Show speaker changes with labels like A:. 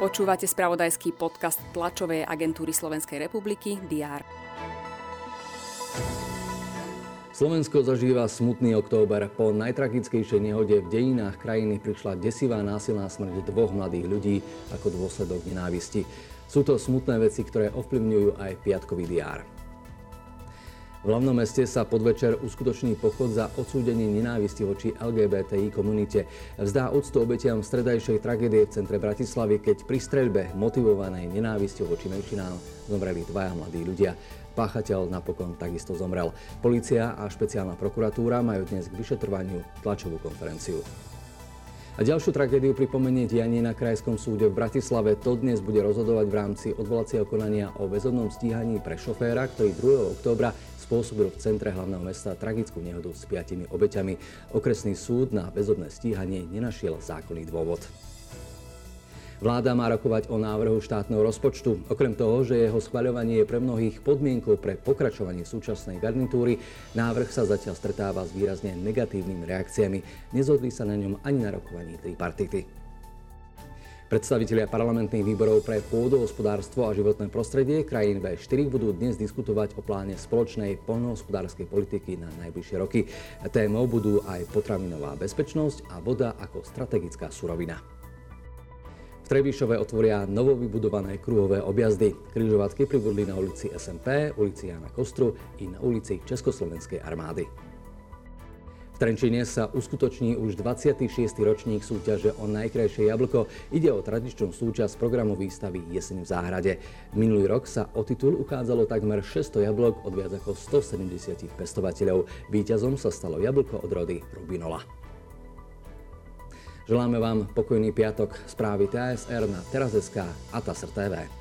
A: Počúvate spravodajský podcast tlačovej agentúry Slovenskej republiky DR.
B: Slovensko zažíva smutný október. Po najtragickejšej nehode v dejinách krajiny prišla desivá násilná smrť dvoch mladých ľudí ako dôsledok nenávisti. Sú to smutné veci, ktoré ovplyvňujú aj piatkový diár. V hlavnom meste sa podvečer uskutoční pochod za odsúdenie nenávisti voči LGBTI komunite. Vzdá úctu obetiam stredajšej tragédie v centre Bratislavy, keď pri streľbe motivovanej nenávisťou voči menšinám zomreli dvaja mladí ľudia. Páchateľ napokon takisto zomrel. Polícia a špeciálna prokuratúra majú dnes k vyšetrovaniu tlačovú konferenciu. A ďalšiu tragédiu pripomenie dianie na Krajskom súde v Bratislave. To dnes bude rozhodovať v rámci odvolacieho konania o väzobnom stíhaní pre šoféra, ktorý 2. októbra spôsobil v centre hlavného mesta tragickú nehodu s piatimi obeťami. Okresný súd na väzobné stíhanie nenašiel zákonný dôvod. Vláda má rokovať o návrhu štátneho rozpočtu. Okrem toho, že jeho schvaľovanie je pre mnohých podmienkou pre pokračovanie súčasnej garnitúry, návrh sa zatiaľ stretáva s výrazne negatívnymi reakciami. Nezhodli sa na ňom ani na rokovaní tripartity. Predstavitelia parlamentných výborov pre pôdohospodárstvo a životné prostredie krajín V4 budú dnes diskutovať o pláne spoločnej poľnohospodárskej politiky na najbližšie roky. Témou budú aj potravinová bezpečnosť a voda ako strategická surovina. Trebišove otvoria novovybudované kruhové objazdy. Križovatky pribudli na ulici SMP, ulici Jana Kostru i na ulici Československej armády. V Trenčine sa uskutoční už 26. ročník súťaže o najkrajšie jablko. Ide o tradičnú súčasť programu výstavy Jeseň v záhrade. Minulý rok sa o titul uchádzalo takmer 600 jablok od viac ako 170 pestovateľov. Výťazom sa stalo jablko od rody Rubinola. Želáme vám pokojný piatok. Správy TSR na Teraz.sk a TASR TV.